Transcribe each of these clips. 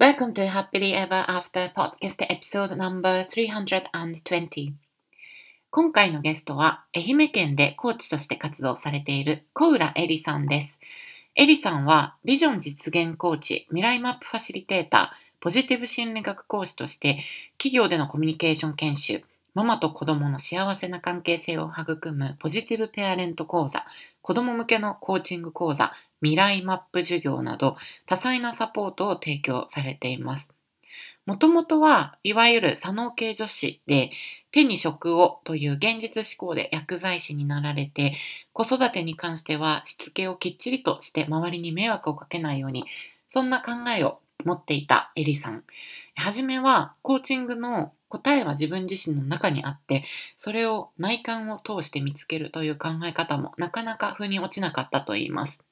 Welcome to Happily Ever After Podcast Episode No.320 今回のゲストは愛媛県でコーチとして活動されている小浦恵里さんです。恵里さんはビジョン実現コーチ、未来マップファシリテーター、ポジティブ心理学講師として企業でのコミュニケーション研修、ママと子供の幸せな関係性を育むポジティブペアレント講座、子供向けのコーチング講座、未来マップ授業など多彩なサポートを提供されています。もともとはいわゆる左脳系女子で手に職をという現実思考で薬剤師になられて子育てに関してはしつけをきっちりとして周りに迷惑をかけないようにそんな考えを持っていたエリさん。はじめはコーチングの答えは自分自身の中にあって、それを内観を通して見つけるという考え方もなかなか腑に落ちなかったと言います。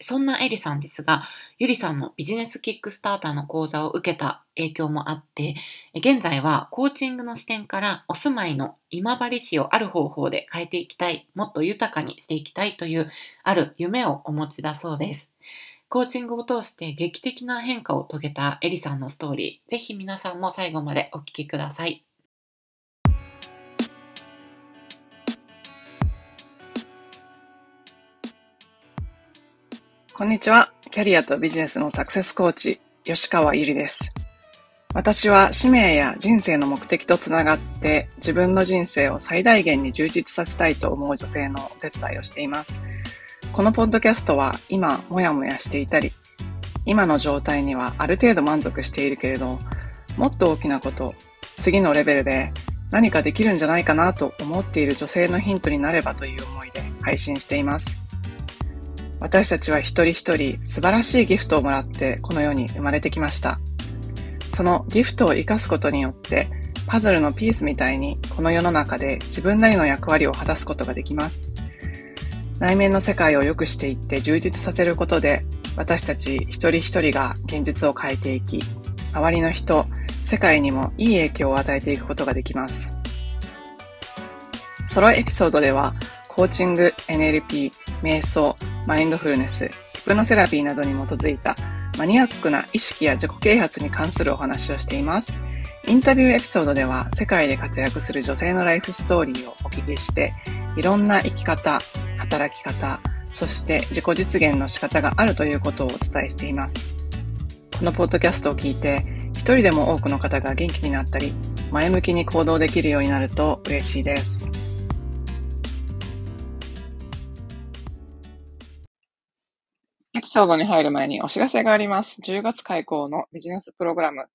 そんなエリさんですが、ゆりさんのビジネスキックスターターの講座を受けた影響もあって、現在はコーチングの視点からお住まいの今治市をある方法で変えていきたい、もっと豊かにしていきたいというある夢をお持ちだそうです。コーチングを通して劇的な変化を遂げたエリさんのストーリー、ぜひ皆さんも最後までお聞きください。こんにちは。キャリアとビジネスのサクセスコーチ、吉川ゆりです。私は使命や人生の目的とつながって自分の人生を最大限に充実させたいと思う女性のお手伝いをしています。このポッドキャストは今もやもやしていたり、今の状態にはある程度満足しているけれど、もっと大きなこと、次のレベルで何かできるんじゃないかなと思っている女性のヒントになればという思いで配信しています。私たちは一人一人素晴らしいギフトをもらってこの世に生まれてきました。そのギフトを活かすことによってパズルのピースみたいにこの世の中で自分なりの役割を果たすことができます。内面の世界を良くしていって充実させることで私たち一人一人が現実を変えていき、周りの人、世界にもいい影響を与えていくことができます。ソロエピソードではコーチング、NLP、瞑想、マインドフルネス、ヒプノセラピーなどに基づいたマニアックな意識や自己啓発に関するお話をしています。インタビューエピソードでは世界で活躍する女性のライフストーリーをお聞きして、いろんな生き方、働き方、そして自己実現の仕方があるということをお伝えしています。このポッドキャストを聞いて、一人でも多くの方が元気になったり、前向きに行動できるようになると嬉しいです。エピソードに入る前にお知らせがあります。10月開講のビジネスプログラム、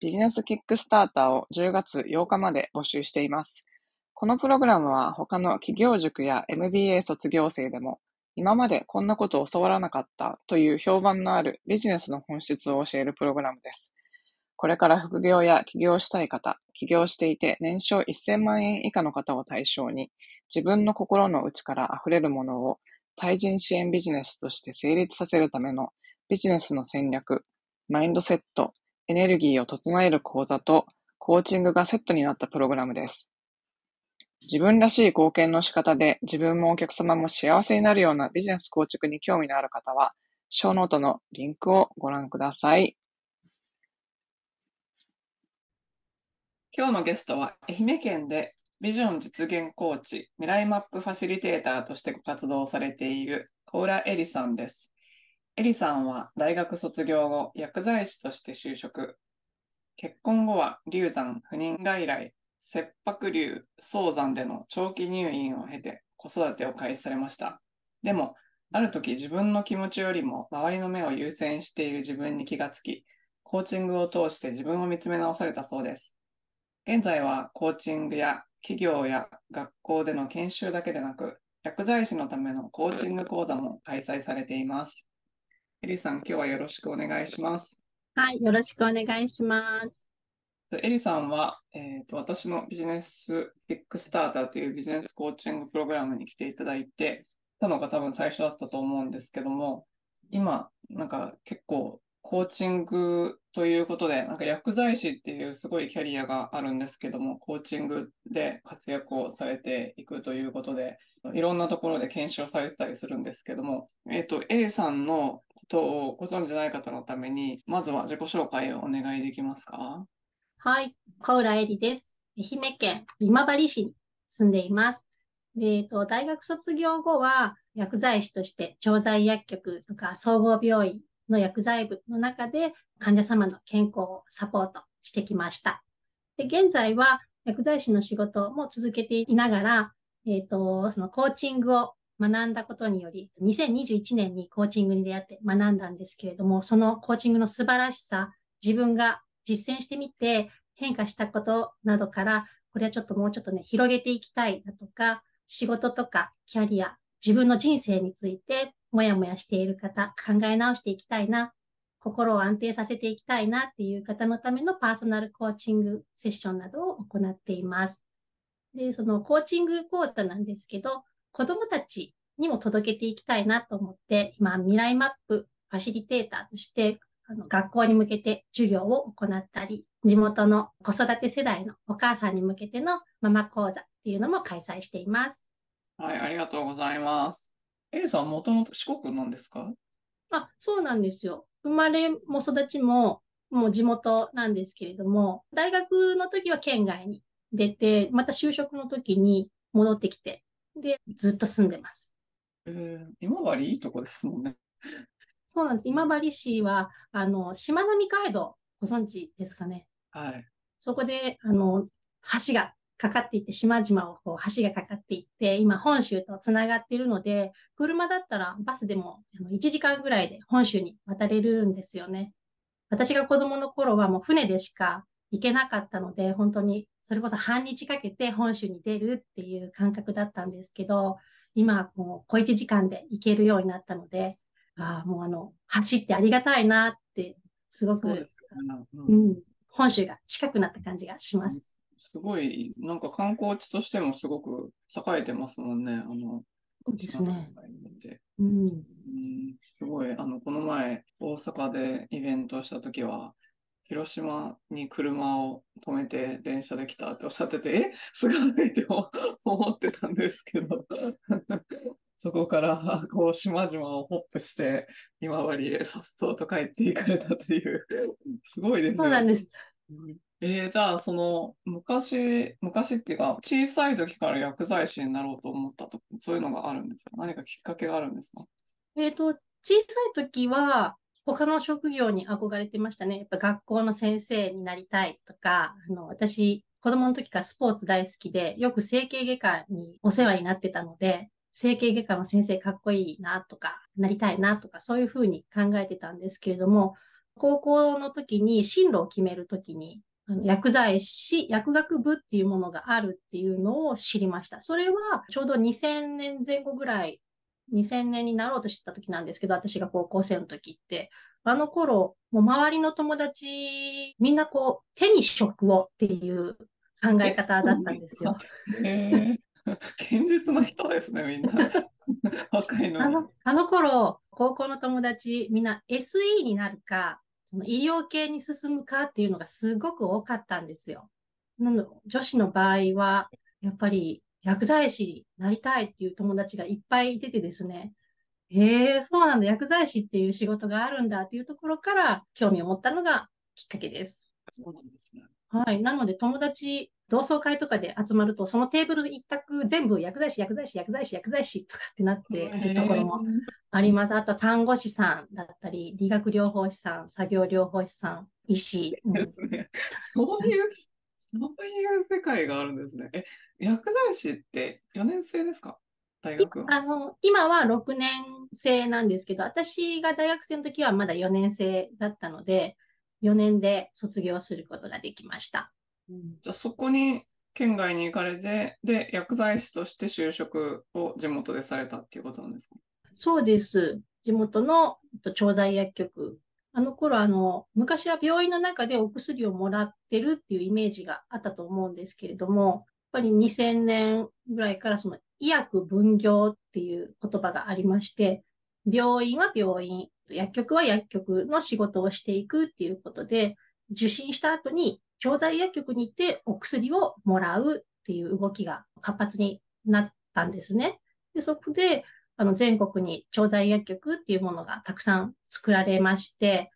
ビジネスキックスターターを10月8日まで募集しています。このプログラムは他の企業塾や MBA 卒業生でも今までこんなことを教わらなかったという評判のあるビジネスの本質を教えるプログラムです。これから副業や起業したい方、起業していて年商1000万円以下の方を対象に自分の心の内から溢れるものを対人支援ビジネスとして成立させるためのビジネスの戦略、マインドセット、エネルギーを整える講座とコーチングがセットになったプログラムです。自分らしい貢献の仕方で自分もお客様も幸せになるようなビジネス構築に興味のある方は、ショーノートのリンクをご覧ください。今日のゲストは愛媛県でビジョン実現コーチ、未来マップファシリテーターとしてご活動されている小浦恵里さんです。恵里さんは大学卒業後、薬剤師として就職。結婚後は流産、不妊外来、切迫流、早産での長期入院を経て子育てを開始されました。でも、ある時自分の気持ちよりも周りの目を優先している自分に気がつき、コーチングを通して自分を見つめ直されたそうです。現在はコーチングや企業や学校での研修だけでなく、薬剤師のためのコーチング講座も開催されています。エリさん、今日はよろしくお願いします。はい、よろしくお願いします。エリさんは、えーと、私のビジネスビッグスターターというビジネスコーチングプログラムに来ていただいて、たのが多分最初だったと思うんですけども、今、なんか結構コーチングということで、なんか薬剤師っていうすごいキャリアがあるんですけども、コーチングで活躍をされていくということで、いろんなところで研修をされてたりするんですけども、えっ、と、エリさんのことをご存知ない方のために、まずは自己紹介をお願いできますか？はい。小浦恵里です。愛媛県今治市に住んでいます。えっ、と、大学卒業後は薬剤師として調剤薬局とか総合病院の薬剤部の中で患者様の健康をサポートしてきました。で、現在は薬剤師の仕事も続けていながら、えっ、ー、と、そのコーチングを学んだことにより、2021年にコーチングに出会って学んだんですけれども、そのコーチングの素晴らしさ、自分が実践してみて変化したことなどから、これはちょっともうちょっとね、広げていきたいだとか、仕事とかキャリア、自分の人生についてもやもやしている方、考え直していきたいな、心を安定させていきたいなっていう方のためのパーソナルコーチングセッションなどを行っています。で、そのコーチング講座なんですけど、子供たちにも届けていきたいなと思って、今、未来マップファシリテーターとして、あの学校に向けて授業を行ったり、地元の子育て世代のお母さんに向けてのママ講座っていうのも開催しています。はい、ありがとうございます。エリさんもともと四国なんですか？あ、そうなんですよ。生まれも育ちももう地元なんですけれども、大学の時は県外に出て、また就職の時に戻ってきて、で、ずっと住んでます。えー、今治いいとこですもんね。そうなんです。今治市は、あの、しまなみ海道、ご存知ですかね？はい。そこで、あの、橋がかかっていって、島々をこう橋がかかっていって、今本州と繋がっているので、車だったらバスでも1時間ぐらいで本州に渡れるんですよね。私が子供の頃はもう船でしか行けなかったので、本当にそれこそ半日かけて本州に出るっていう感覚だったんですけど、今もう小一時間で行けるようになったので、ああ、もうあの、走ってありがたいなって、すごく、ううん、本州が近くなった感じがします。すごい、なんか観光地としてもすごく栄えてますもんね。あの、そうですね。うん、うん、すごい、あの、この前、大阪でイベントした時は、広島に車を止めて電車で来たっておっしゃってて、え？すごいって思ってたんですけど、そこから、こう、島々をホップして、今治へさっそうと帰っていかれたっていう、すごいですね。そうなんです。えー、じゃあ、その、昔、昔っていうか、小さい時から薬剤師になろうと思ったと、そういうのがあるんですか？何かきっかけがあるんですか？えっ、と、小さい時は、他の職業に憧れてましたね。やっぱ学校の先生になりたいとか、あの、私、子供の時からスポーツ大好きで、よく整形外科にお世話になってたので、整形外科の先生かっこいいなとか、なりたいなとか、そういうふうに考えてたんですけれども、高校の時に進路を決める時に、あの薬剤師、薬学部っていうものがあるっていうのを知りました。それはちょうど2000年前後ぐらい、2000年になろうとしてた時なんですけど、私が高校生の時って、あの頃、もう周りの友達、みんなこう、手に職をっていう考え方だったんですよ。へ現実の人ですね、みんな。若いのあの、あの頃、高校の友達、みんな SE になるか、その医療系に進むかっていうのがすごく多かったんですよ。なの女子の場合は、やっぱり薬剤師になりたいっていう友達がいっぱいいててですね。ええー、そうなんだ。薬剤師っていう仕事があるんだっていうところから興味を持ったのがきっかけです。そうなんですね。はい。なので友達、同窓会とかで集まると、そのテーブル一択全部薬剤師、薬剤師、薬剤師、薬剤師とかってなっているところもあります。あと看護師さんだったり、理学療法士さん、作業療法士さん、医師。ですね。そういう、そういう世界があるんですね。え、薬剤師って4年生ですか？大学あの、今は6年生なんですけど、私が大学生の時はまだ4年生だったので、4年で卒業することができました。じゃあそこに県外に行かれて、で、薬剤師として就職を地元でされたっていうことなんですか？そうです。地元の調剤薬局。あの頃、あの、昔は病院の中でお薬をもらってるっていうイメージがあったと思うんですけれども、やっぱり2000年ぐらいからその医薬分業っていう言葉がありまして、病院は病院、薬局は薬局の仕事をしていくっていうことで、受診した後に調剤薬局に行ってお薬をもらうっていう動きが活発になったんですね。でそこで、あの、全国に調剤薬局っていうものがたくさん作られまして、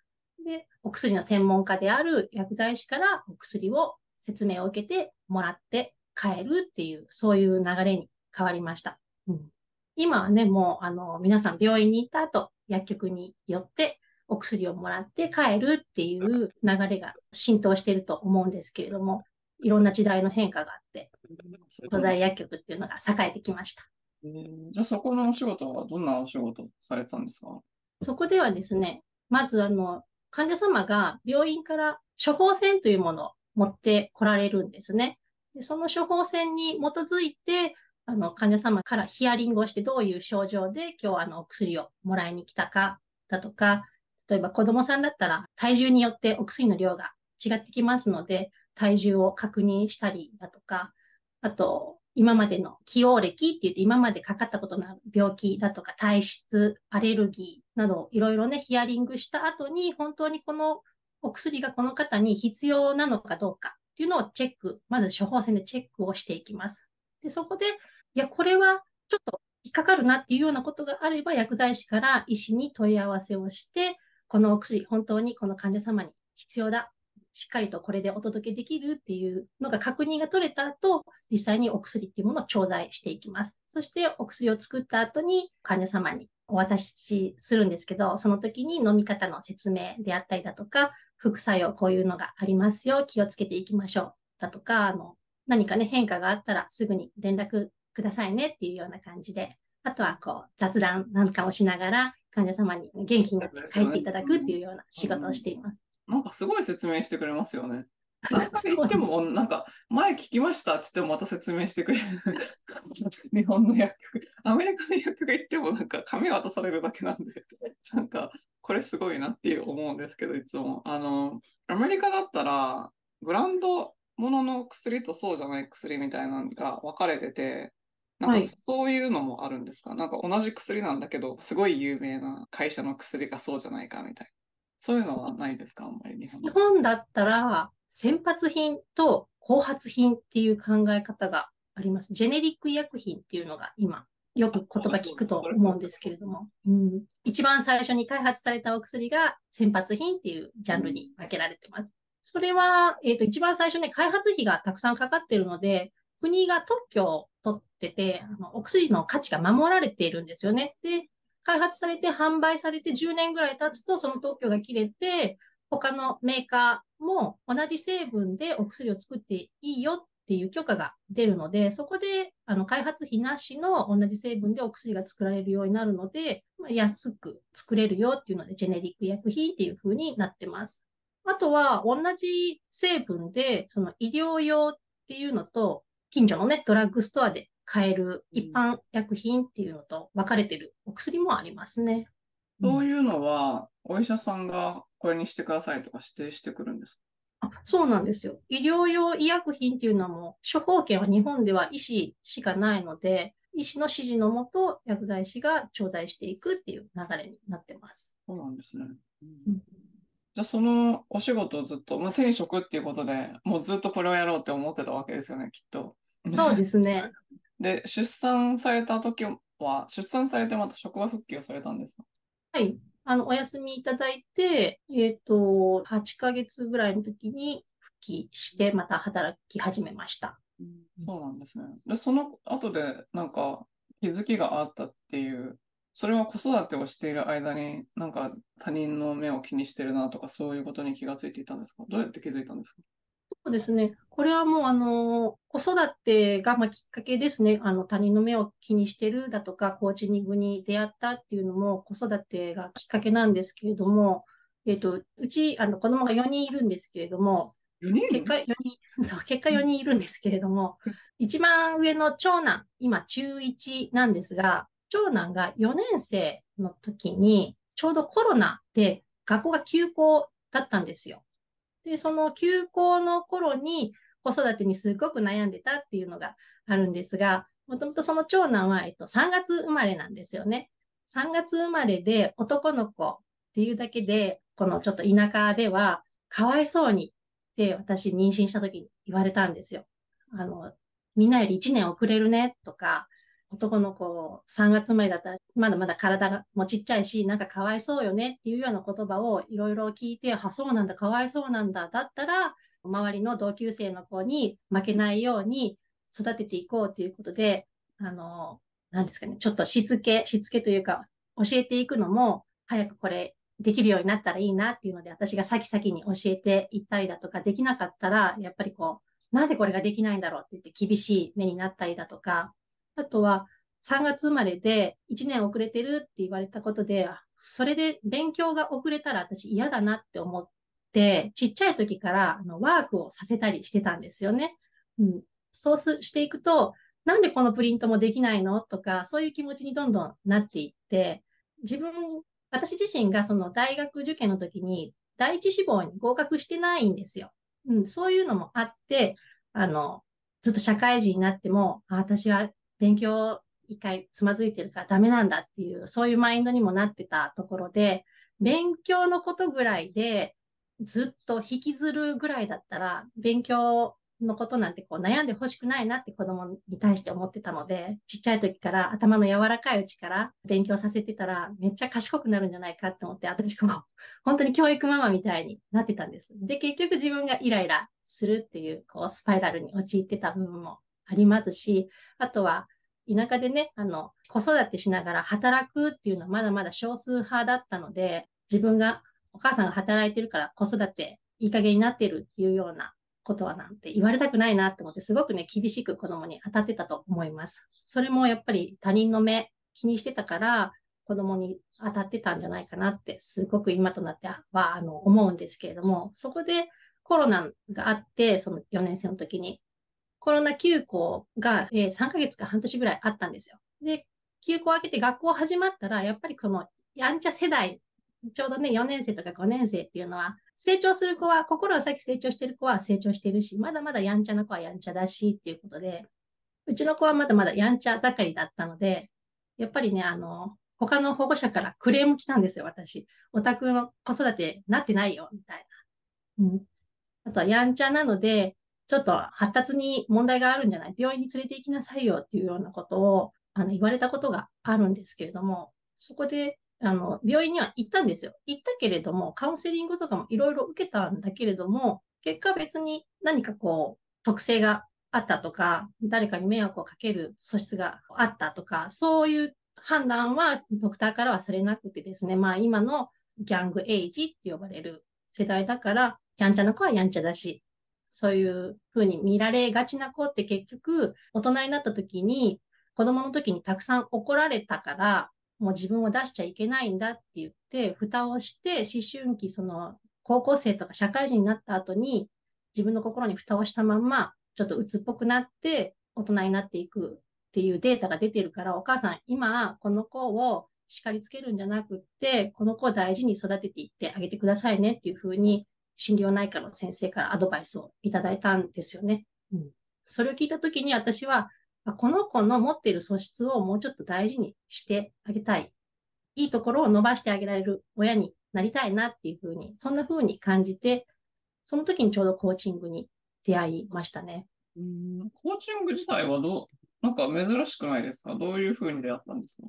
で、お薬の専門家である薬剤師からお薬を説明を受けてもらって帰るっていう、そういう流れに変わりました。うん、今はね、もう、あの、皆さん病院に行った後、薬局に寄ってお薬をもらって帰るっていう流れが浸透していると思うんですけれども、いろんな時代の変化があって、巨大薬局っていうのが栄えてきました。えー、じゃあそこのお仕事はどんなお仕事されたんですか？そこではですね、まずあの、患者様が病院から処方箋というものを持って来られるんですね。でその処方箋に基づいて、あの、患者様からヒアリングをしてどういう症状で今日あのお薬をもらいに来たかだとか、例えば子供さんだったら体重によってお薬の量が違ってきますので、体重を確認したりだとか、あと、今までの起用歴って言って今までかかったことのある病気だとか体質、アレルギーなどいろいろね、ヒアリングした後に本当にこのお薬がこの方に必要なのかどうかっていうのをチェック、まず処方箋でチェックをしていきます。で、そこで、いや、これはちょっと引っかかるなっていうようなことがあれば、薬剤師から医師に問い合わせをして、このお薬、本当にこの患者様に必要だ。しっかりとこれでお届けできるっていうのが確認が取れた後、実際にお薬っていうものを調剤していきます。そしてお薬を作った後に患者様にお渡しするんですけど、その時に飲み方の説明であったりだとか、副作用こういうのがありますよ、気をつけていきましょう。だとか、あの、何かね、変化があったらすぐに連絡くださいねっていうような感じで、あとはこう雑談なんかをしながら患者様に元気になって帰っていただくっていうような仕事をしています。なんかすごい説明してくれますよね。なんか言っても、なんか、前聞きましたって言ってもまた説明してくれる。日本の薬局。アメリカの薬局行ってもなんか紙渡されるだけなんで、なんか、これすごいなっていう思うんですけど、いつも。あの、アメリカだったら、ブランドものの薬とそうじゃない薬みたいなのが分かれてて、なんかそういうのもあるんですか、はい、なんか同じ薬なんだけど、すごい有名な会社の薬がそうじゃないかみたいな。そういうのはないですか？あんまり日本日本だったら、先発品と後発品っていう考え方があります。ジェネリック医薬品っていうのが今、よく言葉聞くと思うんですけれども、うん、一番最初に開発されたお薬が先発品っていうジャンルに分けられてます。それは、えっ、ー、と、一番最初ね、開発費がたくさんかかっているので、国が特許を取ってて、あのお薬の価値が守られているんですよね。で、開発されて販売されて10年ぐらい経つと、その特許が切れて、他のメーカーも同じ成分でお薬を作っていいよっていう許可が出るので、そこであの開発費なしの同じ成分でお薬が作られるようになるので、ま、安く作れるよっていうので、ジェネリック医薬品っていう風になってます。あとは、同じ成分で、その医療用っていうのと、近所のね、ドラッグストアで買える一般薬品っていうのと分かれてるお薬もありますね。そういうのは、お医者さんがこれにしてくださいとか指定してくるんですか？あそうなんですよ。医療用医薬品っていうのはもう、処方権は日本では医師しかないので、医師の指示のもと、薬剤師が調剤していくっていう流れになってます。そうなんですね。うんじゃあそのお仕事をずっと、まあ、転職っていうことでもうずっとこれをやろうって思ってたわけですよね、きっと。そうですね。で、出産された時は、出産されてまた職場復帰をされたんですか？はい。あの、お休みいただいて、えっ、ー、と、8ヶ月ぐらいの時に復帰して、また働き始めました。うん、そうなんですね。で、その後で、なんか、気づきがあったっていうそれは子育てをしている間に、なんか他人の目を気にしてるなとか、そういうことに気がついていたんですか？どうやって気づいたんですか？そうですね。これはもう、あの、子育てが、まあ、きっかけですね。あの、他人の目を気にしてるだとか、コーチングに出会ったっていうのも、子育てがきっかけなんですけれども、えっ、ー、と、うち、あの、子供が4人いるんですけれども、結果4人、そう、結果4人いるんですけれども、一番上の長男、今中1なんですが、長男が4年生の時に、ちょうどコロナで学校が休校だったんですよ。で、その休校の頃に子育てにすごく悩んでたっていうのがあるんですが、もともとその長男は、えっと、3月生まれなんですよね。3月生まれで男の子っていうだけで、このちょっと田舎では、かわいそうにって私妊娠した時に言われたんですよ。あの、みんなより1年遅れるねとか、男の子3月前だったらまだまだ体がもちっちゃいし、なんかかわいそうよねっていうような言葉をいろいろ聞いて、あ、そうなんだ、かわいそうなんだ。だったら、周りの同級生の子に負けないように育てていこうということで、あの、なんですかね、ちょっとしつけ、しつけというか、教えていくのも、早くこれできるようになったらいいなっていうので、私が先々に教えていったりだとか、できなかったら、やっぱりこう、なんでこれができないんだろうって言って厳しい目になったりだとか、あとは、3月生まれで1年遅れてるって言われたことで、それで勉強が遅れたら私嫌だなって思って、ちっちゃい時からあのワークをさせたりしてたんですよね。うん、そうしていくと、なんでこのプリントもできないのとか、そういう気持ちにどんどんなっていって、自分、私自身がその大学受験の時に第一志望に合格してないんですよ。うん、そういうのもあって、あの、ずっと社会人になっても、私は勉強一回つまずいてるからダメなんだっていう、そういうマインドにもなってたところで、勉強のことぐらいでずっと引きずるぐらいだったら、勉強のことなんてこう悩んでほしくないなって子供に対して思ってたので、ちっちゃい時から頭の柔らかいうちから勉強させてたらめっちゃ賢くなるんじゃないかって思って、私も本当に教育ママみたいになってたんです。で、結局自分がイライラするっていう、こうスパイラルに陥ってた部分もありますし、あとは田舎でね、あの、子育てしながら働くっていうのはまだまだ少数派だったので、自分が、お母さんが働いてるから子育ていい加減になってるっていうようなことはなんて言われたくないなって思って、すごくね、厳しく子供に当たってたと思います。それもやっぱり他人の目気にしてたから、子供に当たってたんじゃないかなって、すごく今となっては、あの、思うんですけれども、そこでコロナがあって、その4年生の時に、コロナ休校が、えー、3ヶ月か半年ぐらいあったんですよ。で、休校明けて学校始まったら、やっぱりこのやんちゃ世代、ちょうどね、4年生とか5年生っていうのは、成長する子は、心が先成長してる子は成長してるし、まだまだやんちゃな子はやんちゃだしっていうことで、うちの子はまだまだやんちゃ盛りだったので、やっぱりね、あの、他の保護者からクレーム来たんですよ、私。お宅の子育てなってないよ、みたいな。うん。あとはやんちゃなので、ちょっと発達に問題があるんじゃない？病院に連れて行きなさいよっていうようなことをあの言われたことがあるんですけれども、そこであの病院には行ったんですよ。行ったけれども、カウンセリングとかもいろいろ受けたんだけれども、結果別に何かこう、特性があったとか、誰かに迷惑をかける素質があったとか、そういう判断はドクターからはされなくてですね、まあ今のギャングエイジって呼ばれる世代だから、やんちゃな子はやんちゃだし、そういうふうに見られがちな子って結局、大人になった時に、子供の時にたくさん怒られたから、もう自分を出しちゃいけないんだって言って、蓋をして、思春期、その、高校生とか社会人になった後に、自分の心に蓋をしたまんま、ちょっと鬱っぽくなって、大人になっていくっていうデータが出てるから、お母さん、今、この子を叱りつけるんじゃなくって、この子を大事に育てていってあげてくださいねっていうふうに心療内科の先生からアドバイスをいただいたんですよね。うん、それを聞いたときに私は、この子の持っている素質をもうちょっと大事にしてあげたい。いいところを伸ばしてあげられる親になりたいなっていうふうに、そんなふうに感じて、その時にちょうどコーチングに出会いましたね。うんコーチング自体はどう、なんか珍しくないですか？どういうふうに出会ったんですか？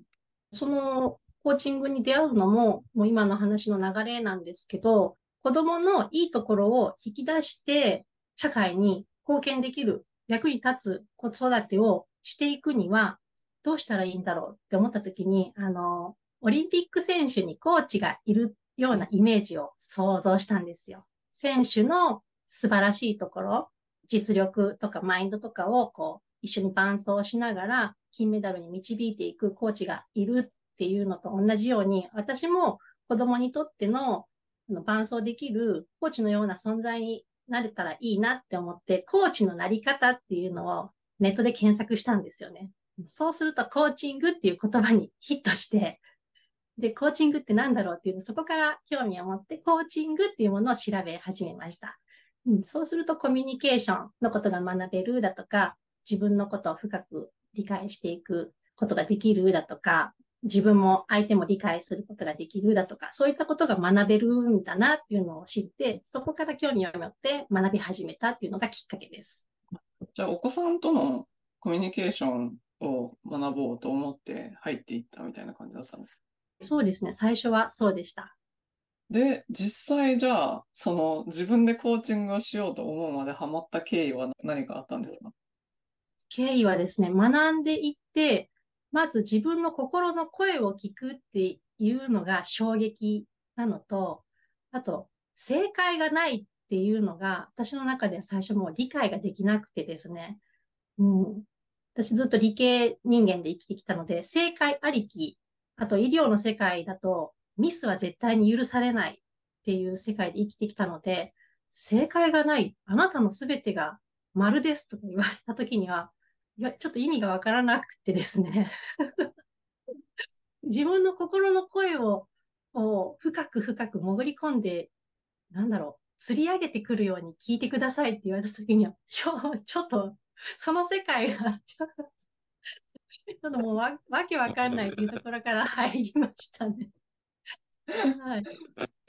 そのコーチングに出会うのも、もう今の話の流れなんですけど、子供のいいところを引き出して、社会に貢献できる、役に立つ子育てをしていくには、どうしたらいいんだろうって思った時に、あの、オリンピック選手にコーチがいるようなイメージを想像したんですよ。選手の素晴らしいところ、実力とかマインドとかをこう一緒に伴走しながら金メダルに導いていくコーチがいるっていうのと同じように、私も子供にとっての伴走できるコーチのような存在になれたらいいなって思って、コーチのなり方っていうのをネットで検索したんですよね。そうすると、コーチングっていう言葉にヒットして、で、コーチングって何だろうっていうの、そこから興味を持って、コーチングっていうものを調べ始めました。うん、そうすると、コミュニケーションのことが学べるだとか、自分のことを深く理解していくことができるだとか、自分も相手も理解することができるだとか、そういったことが学べるんだなっていうのを知って、そこから興味を持って学び始めたっていうのがきっかけです。じゃあ、お子さんとのコミュニケーションを学ぼうと思って入っていったみたいな感じだったんですそうですね。最初はそうでした。で、実際じゃあ、その自分でコーチングをしようと思うまでハマった経緯は何かあったんですか？経緯はですね、学んでいって、まず自分の心の声を聞くっていうのが衝撃なのと、あと、正解がないっていうのが、私の中では最初もう理解ができなくてですね。うん。私ずっと理系人間で生きてきたので、正解ありき、あと医療の世界だと、ミスは絶対に許されないっていう世界で生きてきたので、正解がない、あなたのすべてが丸ですとか言われた時には、いや、ちょっと意味がわからなくてですね 自分の心の声を、こう、深く深く潜り込んで、なんだろう、釣り上げてくるように聞いてくださいって言われたときには、ちょっと、その世界がちょっともうわわけわかんないっていうところから入りましたね。はい。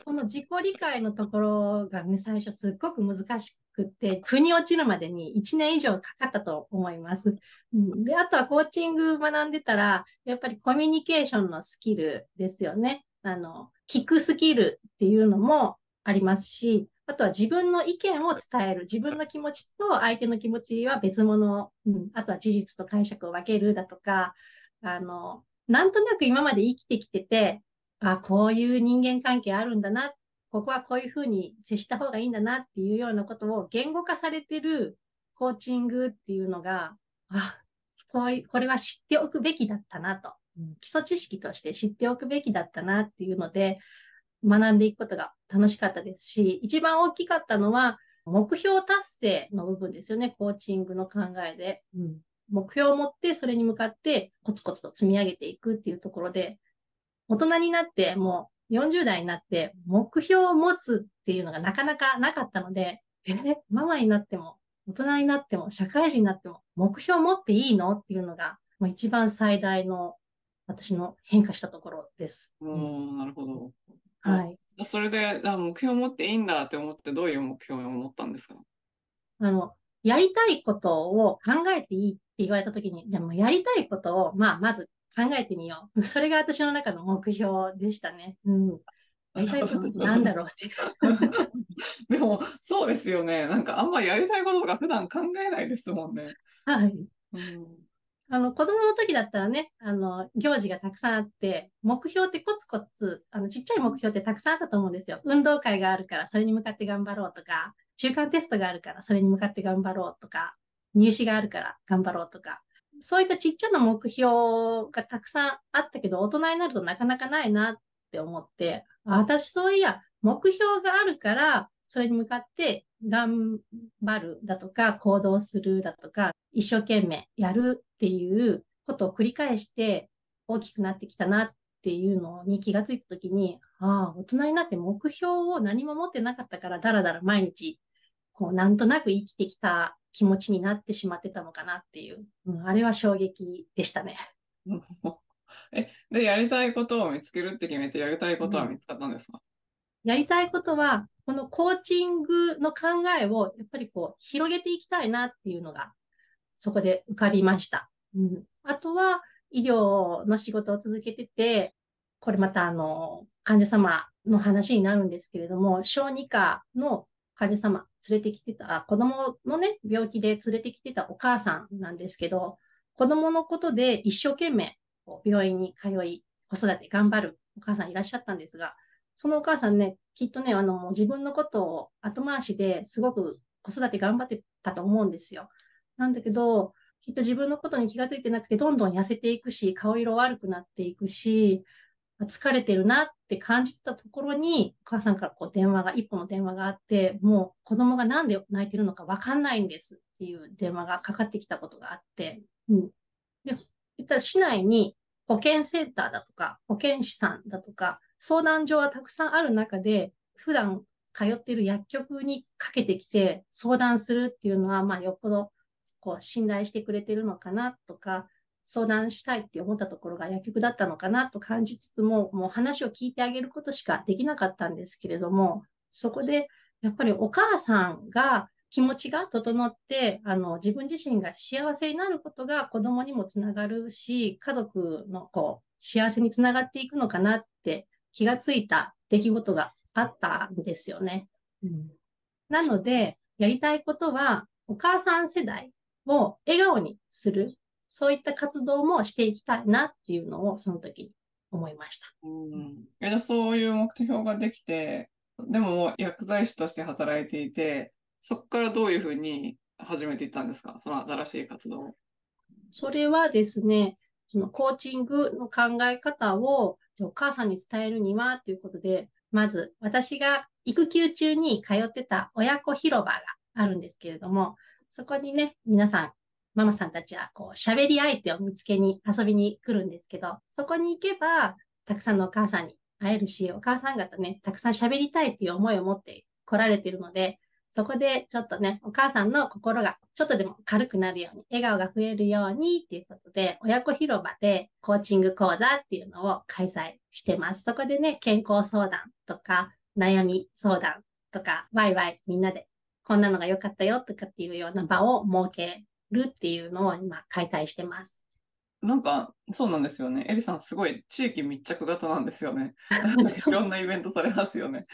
この自己理解のところがね、最初すっごく難しくて、腑に落ちるまでに1年以上かかったと思います。うん、で、あとはコーチング学んでたら、やっぱりコミュニケーションのスキルですよね。あの、聞くスキルっていうのもありますし、あとは自分の意見を伝える。自分の気持ちと相手の気持ちは別物。うん、あとは事実と解釈を分けるだとか、あの、なんとなく今まで生きてきてて、あ、こういう人間関係あるんだな、ここはこういうふうに接した方がいいんだなっていうようなことを言語化されてるコーチングっていうのが、あ、こういう、これは知っておくべきだったなと、基礎知識として知っておくべきだったなっていうので、学んでいくことが楽しかったですし、一番大きかったのは、目標達成の部分ですよね、コーチングの考えで。うん、目標を持ってそれに向かってコツコツと積み上げていくっていうところで、大人になってもう40代になって目標を持つっていうのがなかなかなかったので、え、ママになっても大人になっても社会人になっても目標を持っていいのっていうのがもう一番最大の私の変化したところです。うん、なるほど。はい。それで、あ目標を持っていいんだって思ってどういう目標を持ったんですか？あの、やりたいことを考えていいって言われたときに、じゃあもうやりたいことを、まあ、まず考えてみよう。それが私の中の目標でしたね。うん。やりたいことって何だろうって。でも、そうですよね。なんかあんまりやりたいことが普段考えないですもんね。はい。うん、あの、子供の時だったらね、あの、行事がたくさんあって、目標ってコツコツ、あの、ちっちゃい目標ってたくさんあったと思うんですよ。運動会があるから、それに向かって頑張ろうとか、中間テストがあるから、それに向かって頑張ろうとか、入試があるから頑張ろうとか、そういったちっちゃな目標がたくさんあったけど、大人になるとなかなかないなって思って、私そういや、目標があるから、それに向かって頑張るだとか、行動するだとか、一生懸命やるっていうことを繰り返して大きくなってきたなっていうのに気がついたときに、ああ、大人になって目標を何も持ってなかったから、だらだら毎日、こう、なんとなく生きてきた気持ちになってしまってたのかなっていう、うん、あれは衝撃でしたね。え、で、やりたいことを見つけるって決めて、やりたいことは見つかったんですか、うん、やりたいことは、このコーチングの考えを、やっぱりこう、広げていきたいなっていうのが、そこで浮かびました。うん、あとは、医療の仕事を続けてて、これまたあの、患者様の話になるんですけれども、小児科の患者様、連れてきてた、子供のね、病気で連れてきてたお母さんなんですけど、子供のことで一生懸命病院に通い、子育て頑張るお母さんいらっしゃったんですが、そのお母さんね、きっとね、あの、自分のことを後回しですごく子育て頑張ってたと思うんですよ。なんだけど、きっと自分のことに気がついてなくて、どんどん痩せていくし、顔色悪くなっていくし、疲れてるなって感じたところに、お母さんからこう電話が、一本の電話があって、もう子供がなんで泣いてるのかわかんないんですっていう電話がかかってきたことがあって、うん。で、言ったら市内に保健センターだとか、保健師さんだとか、相談所はたくさんある中で、普段通っている薬局にかけてきて相談するっていうのは、まあよっぽどこう信頼してくれてるのかなとか、相談したいって思ったところが薬局だったのかなと感じつつも、もう話を聞いてあげることしかできなかったんですけれども、そこでやっぱりお母さんが気持ちが整って、あの、自分自身が幸せになることが子供にもつながるし、家族のこう、幸せにつながっていくのかなって気がついた出来事があったんですよね。うん、なので、やりたいことは、お母さん世代を笑顔にする、そういった活動もしていきたいなっていうのを、その時に思いました。うん、そういう目標ができて、でも薬剤師として働いていて、そこからどういうふうに始めていったんですか？その新しい活動。それはですね、そのコーチングの考え方をお母さんに伝えるにはということで、まず私が育休中に通ってた親子広場があるんですけれども、そこにね、皆さん、ママさんたちはこう喋り相手を見つけに遊びに来るんですけど、そこに行けば、たくさんのお母さんに会えるし、お母さん方ね、たくさん喋りたいっていう思いを持って来られているので、そこでちょっとね、お母さんの心がちょっとでも軽くなるように、笑顔が増えるようにっていうことで、親子広場でコーチング講座っていうのを開催してます。そこでね、健康相談とか、悩み相談とか、ワイワイみんなでこんなのが良かったよとかっていうような場を設けるっていうのを今開催してます。なんか、そうなんですよね。エリさん、すごい地域密着型なんですよね。いろんなイベントされますよね。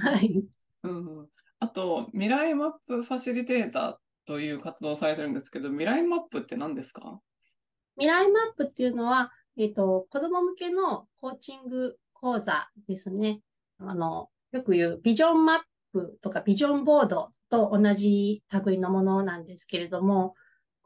はい。うん、あと、未来マップファシリテーターという活動をされてるんですけど、未来マップって何ですか？未来マップっていうのは、えっ、ー、と、子供向けのコーチング講座ですね。あの、よく言うビジョンマップとかビジョンボードと同じ類のものなんですけれども、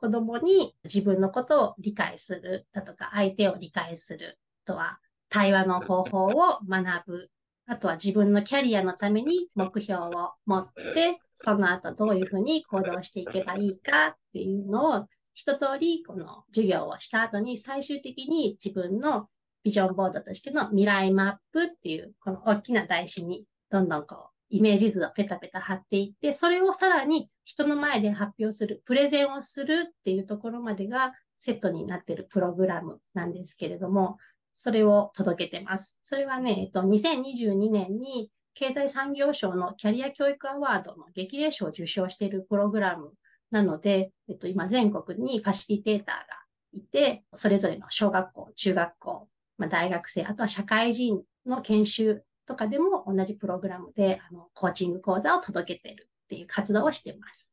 子供に自分のことを理解するだとか、相手を理解するとは、対話の方法を学ぶ。あとは自分のキャリアのために目標を持って、その後どういうふうに行動していけばいいかっていうのを一通りこの授業をした後に最終的に自分のビジョンボードとしての未来マップっていうこの大きな台紙にどんどんこうイメージ図をペタペタ貼っていって、それをさらに人の前で発表する、プレゼンをするっていうところまでがセットになっているプログラムなんですけれども、それを届けてます。それはね、えっと、2022年に経済産業省のキャリア教育アワードの激励賞を受賞しているプログラムなので、えっと、今全国にファシリテーターがいて、それぞれの小学校、中学校、まあ、大学生、あとは社会人の研修とかでも同じプログラムで、あの、コーチング講座を届けているっていう活動をしています。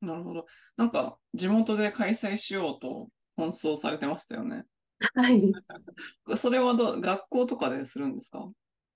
なるほど。なんか、地元で開催しようと奔走されてましたよね。はい。それはど学校とかでするんですか？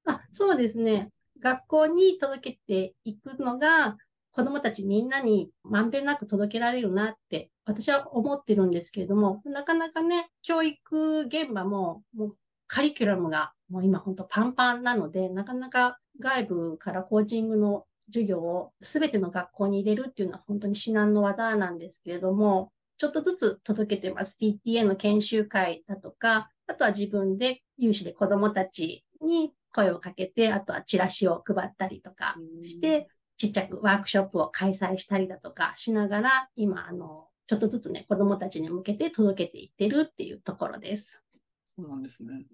あ、そうですね。学校に届けていくのが、子供たちみんなにまんべんなく届けられるなって私は思ってるんですけれども、なかなかね、教育現場ももうカリキュラムがもう今本当パンパンなので、なかなか外部からコーチングの授業を全ての学校に入れるっていうのは本当に至難の技なんですけれども、ちょっとずつ届けてます。PTA の研修会だとか、あとは自分で有志で子供たちに声をかけて、あとはチラシを配ったりとかして、ちっちゃくワークショップを開催したりだとかしながら、今、あの、ちょっとずつね、子供たちに向けて届けていってるっていうところです。そうなんですね。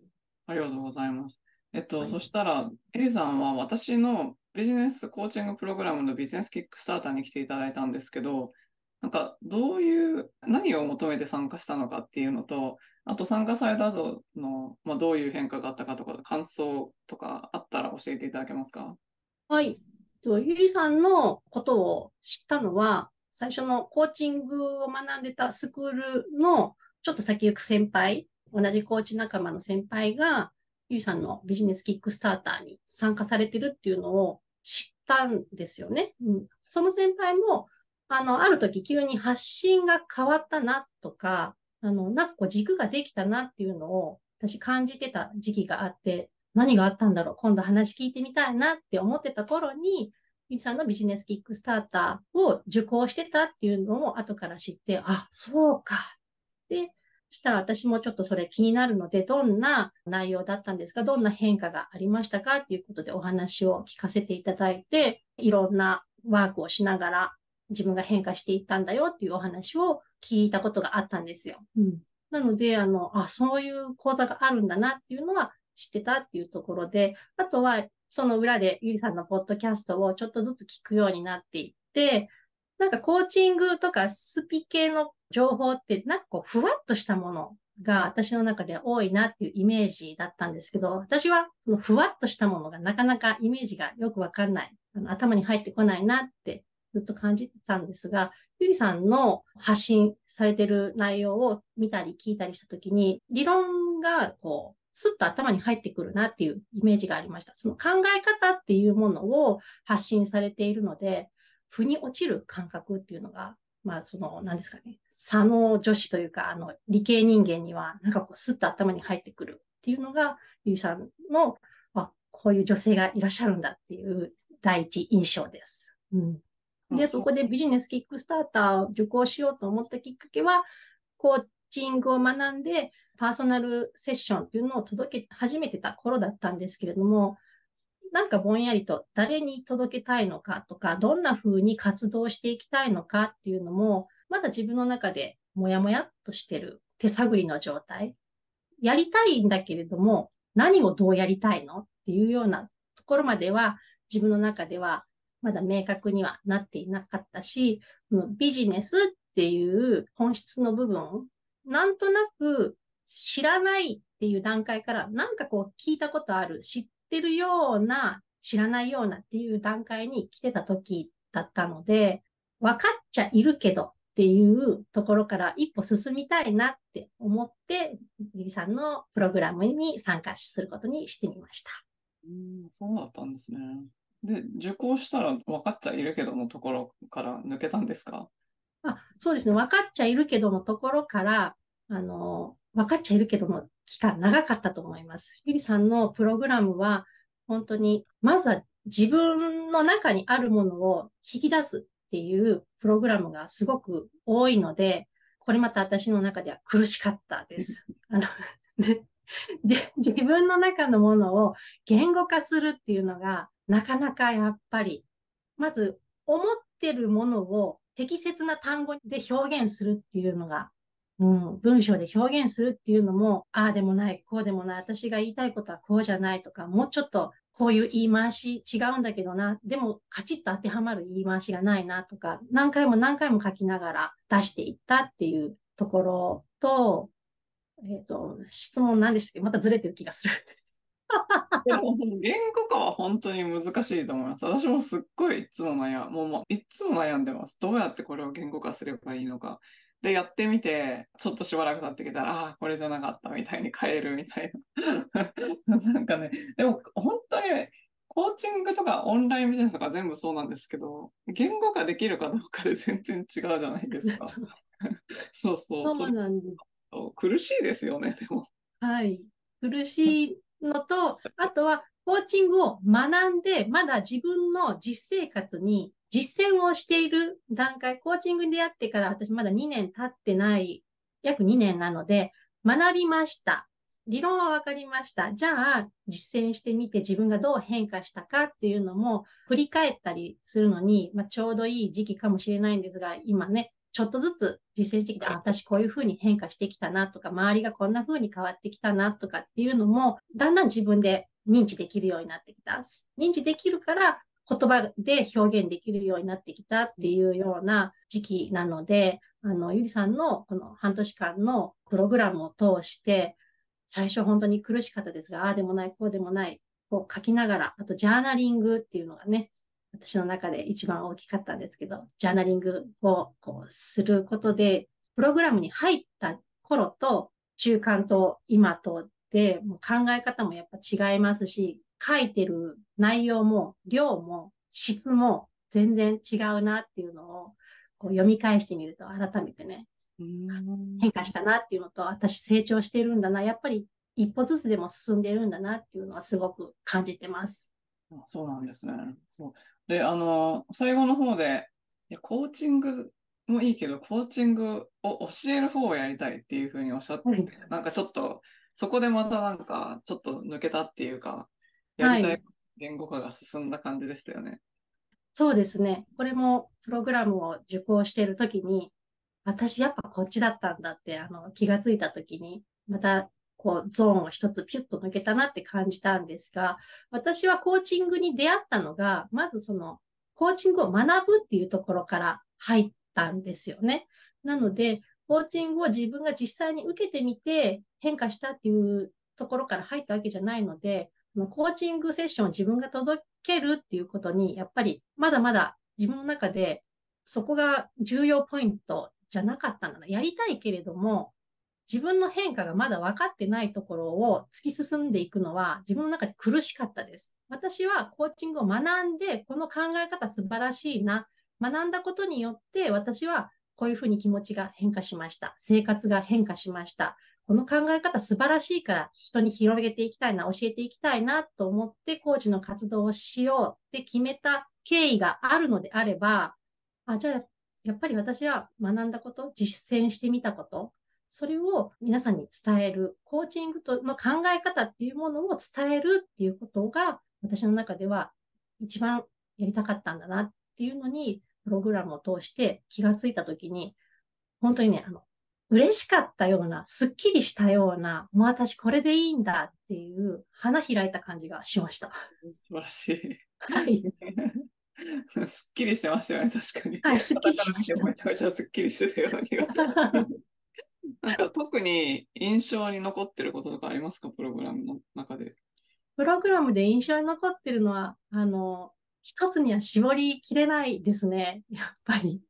ありがとうございます。えっと、はい、そしたら、エリさんは私のビジネスコーチングプログラムのビジネスキックスターターに来ていただいたんですけど、なんか、どういう、何を求めて参加したのかっていうのと、あと参加された後の、まあ、どういう変化があったかとか、感想とかあったら教えていただけますか？はい。ゆりさんのことを知ったのは、最初のコーチングを学んでたスクールのちょっと先行く先輩、同じコーチ仲間の先輩が、ゆりさんのビジネスキックスターターに参加されてるっていうのを知ったんですよね。うん、その先輩もあの、ある時急に発信が変わったなとか、あの、なんかこう軸ができたなっていうのを私感じてた時期があって、何があったんだろう今度話聞いてみたいなって思ってた頃に、ゆりさんのビジネスキックスターターを受講してたっていうのを後から知って、あ、そうか。で、そしたら私もちょっとそれ気になるので、どんな内容だったんですか？どんな変化がありましたか？っていうことでお話を聞かせていただいて、いろんなワークをしながら自分が変化していったんだよっていうお話を聞いたことがあったんですよ。うん、なので、あの、あ、そういう講座があるんだなっていうのは知ってたっていうところで、あとは、その裏でゆりさんのポッドキャストをちょっとずつ聞くようになっていって、なんかコーチングとかスピ系の情報って、なんかこう、ふわっとしたものが私の中で多いなっていうイメージだったんですけど、私はふわっとしたものがなかなかイメージがよくわかんない、あの頭に入ってこないなってずっと感じてたんですが、ゆりさんの発信されてる内容を見たり聞いたりしたときに、理論がこう、スッと頭に入ってくるなっていうイメージがありました。その考え方っていうものを発信されているので、腑に落ちる感覚っていうのが、まあその、何ですかね、左脳女子というか、あの、理系人間には、なんかこう、スッと頭に入ってくるっていうのが、ゆいさんの、あ、こういう女性がいらっしゃるんだっていう第一印象です。うん。で、そこでビジネスキックスターターを受講しようと思ったきっかけは、コーチングを学んで、パーソナルセッションっていうのを届け始めてた頃だったんですけれども、なんかぼんやりと誰に届けたいのかとか、どんな風に活動していきたいのかっていうのも、まだ自分の中でもやもやっとしてる手探りの状態。やりたいんだけれども、何をどうやりたいのっていうようなところまでは、自分の中ではまだ明確にはなっていなかったし、ビジネスっていう本質の部分、なんとなく知らないっていう段階から、なんかこう聞いたことある、知ってるような、知らないようなっていう段階に来てた時だったので、分かっちゃいるけどっていうところから一歩進みたいなって思って、ゆりさんのプログラムに参加することにしてみました。うん、そうだったんですね。で、受講したら分かっちゃいるけどのところから抜けたんですか？あそうですね。分かっちゃいるけどのところから、あの、分かっちゃいるけどの期間長かったと思います。ゆりさんのプログラムは、本当に、まずは自分の中にあるものを引き出すっていうプログラムがすごく多いので、これまた私の中では苦しかったです。あので自分の中のものを言語化するっていうのがなかなかやっぱり、まず思ってるものを適切な単語で表現するっていうのが、うん、文章で表現するっていうのも、ああでもない、こうでもない、私が言いたいことはこうじゃないとか、もうちょっとこういう言い回し違うんだけどな、でもカチッと当てはまる言い回しがないなとか、何回も何回も書きながら出していったっていうところと、えっ、ー、と、質問何でしたっけ？またずれてる気がする。でも言語化は本当に難しいと思います。私もすっごいいつも悩む、もうもういつも悩んでます。どうやってこれを言語化すればいいのか。で、やってみて、ちょっとしばらく経ってきたら、ああ、これじゃなかったみたいに変えるみたいな。なんかね、でも本当にコーチングとかオンラインビジネスとか全部そうなんですけど、言語化できるかどうかで全然違うじゃないですか。そうそう。そうなんです。苦しいですよね、でも。はい。苦しいのと、あとは、コーチングを学んで、まだ自分の実生活に実践をしている段階、コーチングに出会ってから私まだ2年経ってない、約2年なので、学びました。理論は分かりました。じゃあ、実践してみて自分がどう変化したかっていうのも振り返ったりするのに、まあ、ちょうどいい時期かもしれないんですが、今ね、ちょっとずつ実践してきて、私こういうふうに変化してきたなとか、周りがこんなふうに変わってきたなとかっていうのも、だんだん自分で認知できるようになってきた。認知できるから、言葉で表現できるようになってきたっていうような時期なので、あの、ゆりさんのこの半年間のプログラムを通して、最初本当に苦しかったですが、ああでもない、こうでもない、こう書きながら、あとジャーナリングっていうのがね、私の中で一番大きかったんですけど、ジャーナリングをこうすることで、プログラムに入った頃と中間と今とでもう考え方もやっぱ違いますし、書いてる内容も量も質も全然違うなっていうのをこう読み返してみると改めてね、変化したなっていうのと、私成長してるんだな、やっぱり一歩ずつでも進んでるんだなっていうのはすごく感じてます。そうなんですね。で、あの、最後の方で、コーチングもいいけど、コーチングを教える方をやりたいっていうふうにおっしゃってて、はい、なんかちょっと、そこでまたなんか、ちょっと抜けたっていうか、やりたい言語化が進んだ感じでしたよね。はい、そうですね。これもプログラムを受講しているときに、私やっぱこっちだったんだって、あの、気がついたときに、また、こう、ゾーンを一つピュッと抜けたなって感じたんですが、私はコーチングに出会ったのが、まずその、コーチングを学ぶっていうところから入ったんですよね。なので、コーチングを自分が実際に受けてみて変化したっていうところから入ったわけじゃないので、コーチングセッションを自分が届けるっていうことに、やっぱりまだまだ自分の中でそこが重要ポイントじゃなかったんだな。やりたいけれども、自分の変化がまだ分かってないところを突き進んでいくのは自分の中で苦しかったです。私はコーチングを学んで、この考え方素晴らしいな。学んだことによって私はこういうふうに気持ちが変化しました。生活が変化しました。この考え方素晴らしいから人に広げていきたいな、教えていきたいなと思ってコーチの活動をしようって決めた経緯があるのであれば、あ、じゃあ、やっぱり私は学んだこと、実践してみたこと、それを皆さんに伝える、コーチングとの考え方っていうものを伝えるっていうことが、私の中では一番やりたかったんだなっていうのに、プログラムを通して気がついたときに、本当にね、あの、嬉しかったような、すっきりしたような、もう私これでいいんだっていう花開いた感じがしました。素晴らしい。はい。すっきりしてましたよね、確かに。はい、すっきりしました。めちゃめちゃすっきりしてたような気が。なんか特に印象に残ってることとかありますか、プログラムの中で。プログラムで印象に残ってるのは、あの、一つには絞りきれないですね。やっぱり。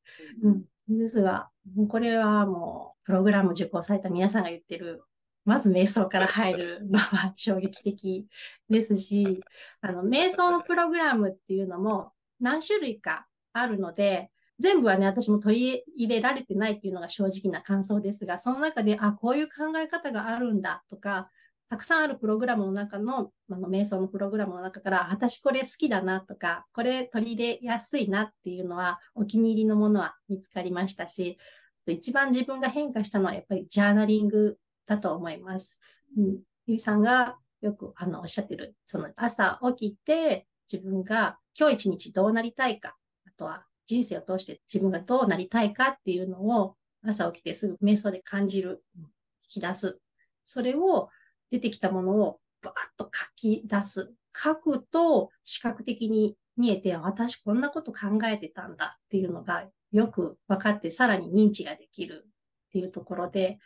うん。ですが、これはもう、プログラム受講された皆さんが言ってる、まず瞑想から入る のは衝撃的ですし、あの、瞑想のプログラムっていうのも何種類かあるので、全部はね、私も取り入れられてないっていうのが正直な感想ですが、その中で、あ、こういう考え方があるんだとか、たくさんあるプログラムの中の、あの、瞑想のプログラムの中から、私これ好きだなとか、これ取り入れやすいなっていうのは、お気に入りのものは見つかりましたし、一番自分が変化したのはやっぱりジャーナリングだと思います。うん、ゆいさんがよくあのおっしゃってる、その朝起きて自分が今日一日どうなりたいか、あとは人生を通して自分がどうなりたいかっていうのを朝起きてすぐ瞑想で感じる、引き出す。それを出てきたものをバーッと書き出す。書くと視覚的に見えて、私こんなこと考えてたんだっていうのがよく分かって、さらに認知ができるっていうところで、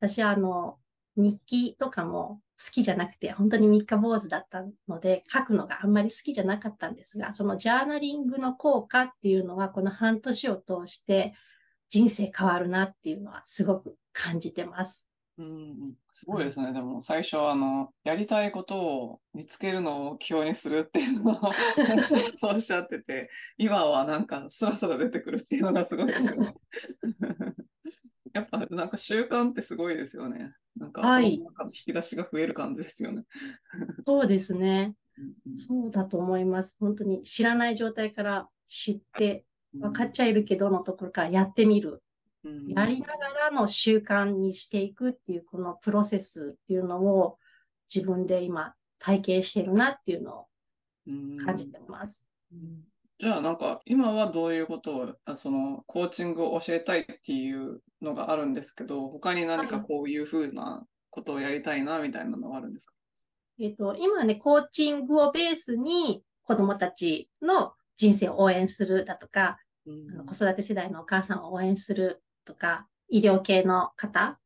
私はあの、日記とかも好きじゃなくて、本当に三日坊主だったので、書くのがあんまり好きじゃなかったんですが、そのジャーナリングの効果っていうのは、この半年を通して人生変わるなっていうのはすごく感じてます。うん、すごいですね。でも最初あの、やりたいことを見つけるのを目標にするっていうのを そうおっしゃってて、今はなんかスラスラ出てくるっていうのがすごいですよね。やっぱなんか習慣ってすごいですよね。なんか、はい、引き出しが増える感じですよね。そうですね。そうだと思います。本当に知らない状態から知って、分かっちゃいるけどのところからやってみる。やりながらの習慣にしていくっていうこのプロセスっていうのを自分で今体験してるなっていうのを感じてます。じゃあなんか今はどういうことをそのコーチングを教えたいっていうのがあるんですけど他に何かこういうふうなことをやりたいなみたいなのはあるんですか、えっ、と今ねコーチングをベースに子供たちの人生を応援するだとか、うん、子育て世代のお母さんを応援するとか、医療系の方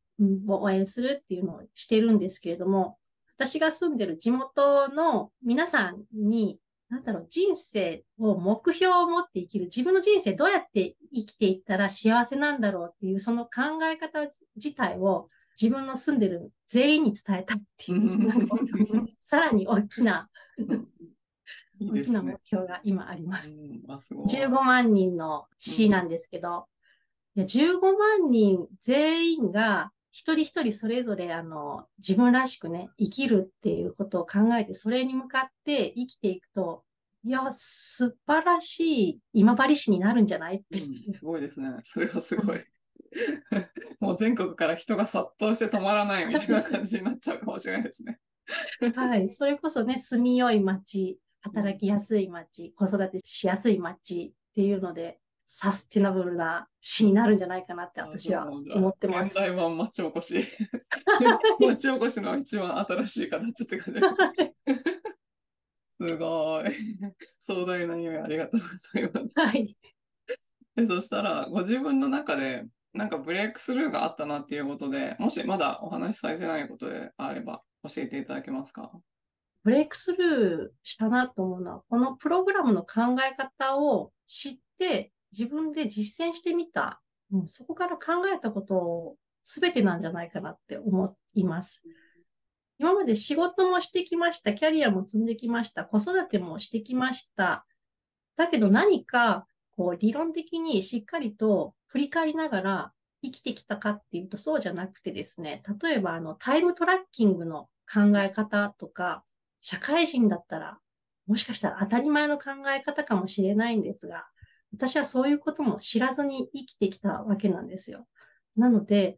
を応援するっていうのをしてるんですけれども、私が住んでる地元の皆さんに、なんだろう、人生を目標を持って生きる、自分の人生どうやって生きていったら幸せなんだろうっていう、その考え方自体を自分の住んでる全員に伝えたいっていう、さらに大きな大きな目標が今あります。15万人の市なんですけど、いや15万人全員が一人一人それぞれあの自分らしくね、生きるっていうことを考えて、それに向かって生きていくと、いや、素晴らしい今治市になるんじゃないって、うん、すごいですね。それはすごい。もう全国から人が殺到して止まらないみたいな感じになっちゃうかもしれないですね。はい。それこそね、住みよい街、働きやすい街、子育てしやすい街っていうので、サスティナブルな詩になるんじゃないかなって私は思ってます。現代版町おこし。町おこしの一番新しい形って感じ。すごい。壮大な夢ありがとうございます。はい。えそしたら、ご自分の中で、なんかブレイクスルーがあったなっていうことで、もしまだお話しされてないことであれば、教えていただけますか？ブレイクスルーしたなと思うのは、このプログラムの考え方を知って、自分で実践してみた。うん、そこから考えたことを全てなんじゃないかなって思います。今まで仕事もしてきました。キャリアも積んできました。子育てもしてきました。だけど何か、こう、理論的にしっかりと振り返りながら生きてきたかっていうとそうじゃなくてですね、例えばあの、タイムトラッキングの考え方とか、社会人だったら、もしかしたら当たり前の考え方かもしれないんですが、私はそういうことも知らずに生きてきたわけなんですよ。なので、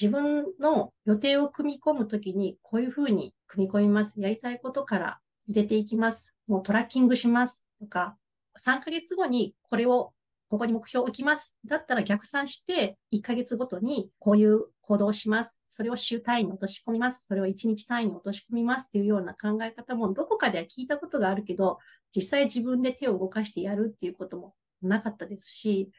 自分の予定を組み込むときに、こういうふうに組み込みます。やりたいことから入れていきます。もうトラッキングします。とか、3ヶ月後にこれを、ここに目標を置きます。だったら逆算して、1ヶ月ごとにこういう行動をします。それを週単位に落とし込みます。それを1日単位に落とし込みますっていうような考え方も、どこかでは聞いたことがあるけど、実際自分で手を動かしてやるっていうこともなかったですし、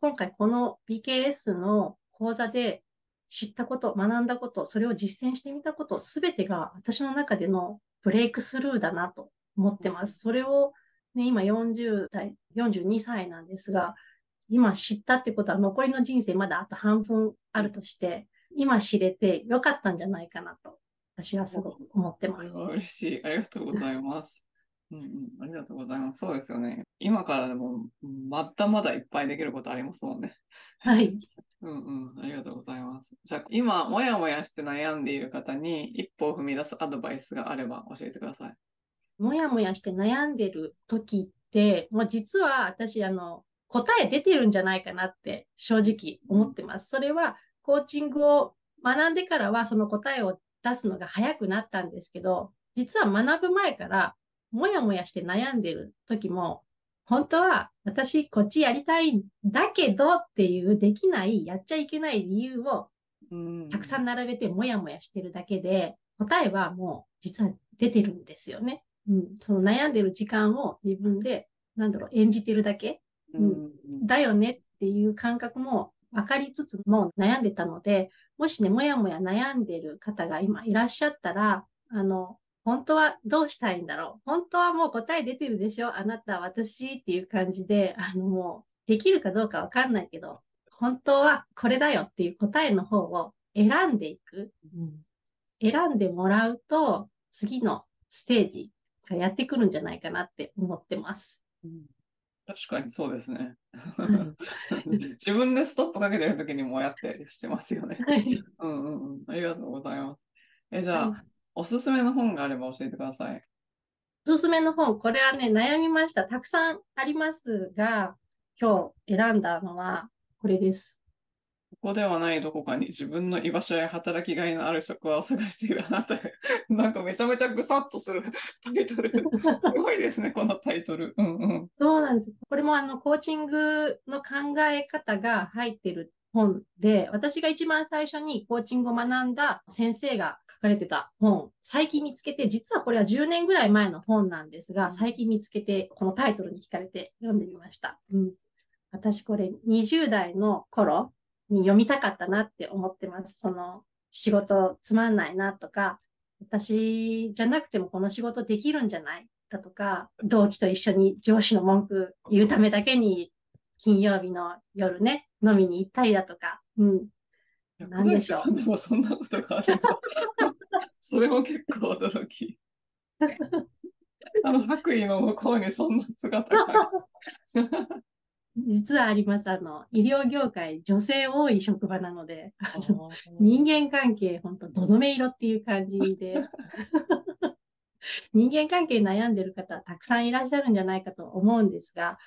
今回この BKS の講座で知ったこと、学んだこと、それを実践してみたこと、すべてが私の中でのブレイクスルーだなと思ってます。それを、ね、今40代、42歳なんですが、今知ったってことは残りの人生まだあと半分あるとして、今知れてよかったんじゃないかなと、私はすごく思ってます。嬉しい。ありがとうございます。うんうん、ありがとうございます。そうですよね。今からでも、まだまだいっぱいできることありますもんね。はい。うんうん、ありがとうございます。じゃあ、今、もやもやして悩んでいる方に一歩を踏み出すアドバイスがあれば教えてください。もやもやして悩んでる時って、もう実は私、あの、答え出てるんじゃないかなって正直思ってます。それは、コーチングを学んでからはその答えを出すのが早くなったんですけど、実は学ぶ前から、もやもやして悩んでる時も、本当は私こっちやりたいんだけどっていうできない、やっちゃいけない理由をうんたくさん並べてもやもやしてるだけで、答えはもう実は出てるんですよね。うん。その悩んでる時間を自分で、なんだろう、演じてるだけうんだよねっていう感覚も分かりつつも悩んでたので、もしね、もやもや悩んでる方が今いらっしゃったら、あの、本当はどうしたいんだろう本当はもう答え出てるでしょあなた、私っていう感じで、あのもう、できるかどうかわかんないけど、本当はこれだよっていう答えの方を選んでいく。選んでもらうと、次のステージがやってくるんじゃないかなって思ってます。確かにそうですね。はい 自分でストップかけてるときにもやってしてますよね。うんうん。ありがとうございます。え、じゃあ、はいおすすめの本があれば教えてください。おすすめの本、これはね、悩みました。たくさんありますが、今日選んだのはこれです。ここではないどこかに自分の居場所や働きがいのある職場を探しているあなたへ。なんかめちゃめちゃぐさっとする タイトル。すごいですね、このタイトル。うんうん。そうなんです。これもあの、コーチングの考え方が入ってる本で、私が一番最初にコーチングを学んだ先生が書かれてた本、最近見つけて、実はこれは10年ぐらい前の本なんですが、最近見つけて、このタイトルに惹かれて読んでみました。うん。私これ20代の頃に読みたかったなって思ってます。その、仕事つまんないなとか、私じゃなくてもこの仕事できるんじゃないだとか、同期と一緒に上司の文句言うためだけに金曜日の夜ね、飲みに行ったりだとか、うん。なんでしょうでもそんなことがあるの それも結構驚き。あの、白衣の向こうにそんな姿が。実はあります。あの、医療業界女性多い職場なので、あの人間関係ほんとどどめ色っていう感じで、人間関係悩んでる方たくさんいらっしゃるんじゃないかと思うんですが、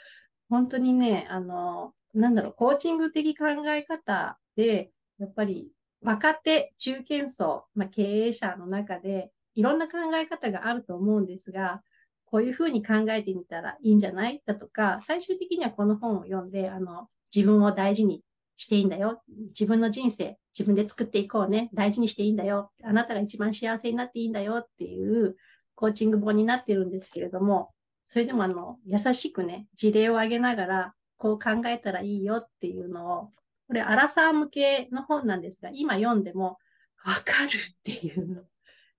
本当にね、あの、なんだろう、コーチング的考え方で、やっぱり若手、中堅層、まあ、経営者の中でいろんな考え方があると思うんですが、こういうふうに考えてみたらいいんじゃないだとか、最終的にはこの本を読んで、あの、自分を大事にしていいんだよ。自分の人生、自分で作っていこうね。大事にしていいんだよ。あなたが一番幸せになっていいんだよっていうコーチング本になってるんですけれども、それでもあの、優しくね、事例を挙げながら、こう考えたらいいよっていうのを、これ、アラサー向けの本なんですが、今読んでもわかるっていうの。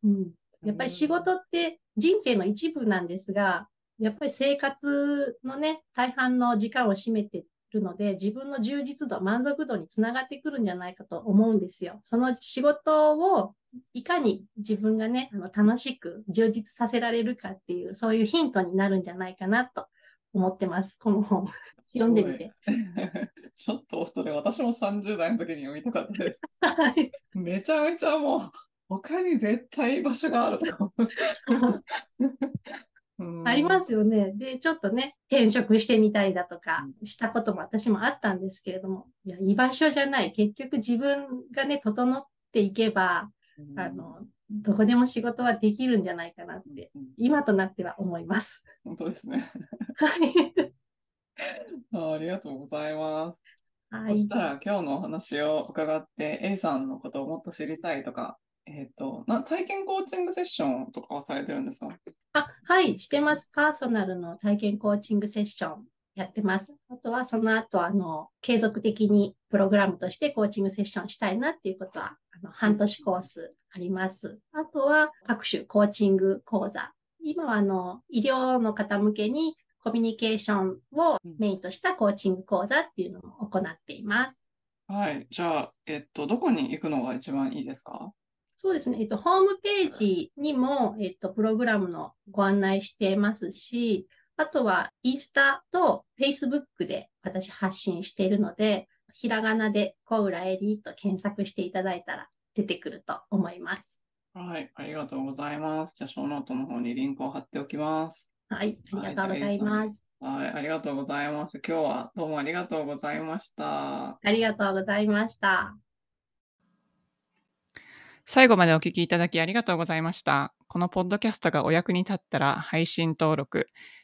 うん。やっぱり仕事って人生の一部なんですが、やっぱり生活のね、大半の時間を占めてるので、自分の充実度、満足度につながってくるんじゃないかと思うんですよ。その仕事をいかに自分がね、あの楽しく充実させられるかっていう、そういうヒントになるんじゃないかなと思ってます。この本。読んでみて。ちょっとそれ私も30代の時に読みたかったです。はい、めちゃめちゃもう他に絶対場所があると。ありますよね。で、ちょっとね、転職してみたりだとか、したことも私もあったんですけれども、いや、居場所じゃない。結局自分がね、整っていけば、あの、どこでも仕事はできるんじゃないかなって、今となっては思います。本当ですね。はい。ありがとうございます。はい、そしたら今日のお話を伺って A さんのことをもっと知りたいとか、えっ、ー、とな、体験コーチングセッションとかはされてるんですか？あ、はい、してます。パーソナルの体験コーチングセッションやってます。あとはその後、あの、継続的にプログラムとしてコーチングセッションしたいなっていうことは、あの、半年コースあります。あとは各種コーチング講座。今はあの、医療の方向けにコミュニケーションをメインとしたコーチング講座っていうのを行っています。はい。じゃあ、えっと、どこに行くのが一番いいですか？そうですね。えっと、ホームページにも、えっと、プログラムのご案内してますし、あとは、インスタとフェイスブックで私発信しているので、ひらがなでコウラエリと検索していただいたら出てくると思います。はい、ありがとうございます。じゃあ、ショーノートの方にリンクを貼っておきます。はい、ありがとうございます。はい、ありがとうございます。今日はどうもありがとうございました。ありがとうございました。最後までお聞きいただきありがとうございました。このポッドキャストがお役に立ったら配信登録、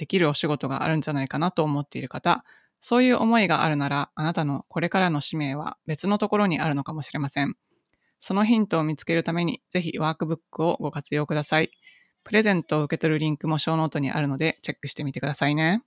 できるお仕事があるんじゃないかなと思っている方、そういう思いがあるなら、あなたのこれからの使命は別のところにあるのかもしれません。そのヒントを見つけるために、ぜひワークブックをご活用ください。プレゼントを受け取るリンクもショーノートにあるので、チェックしてみてくださいね。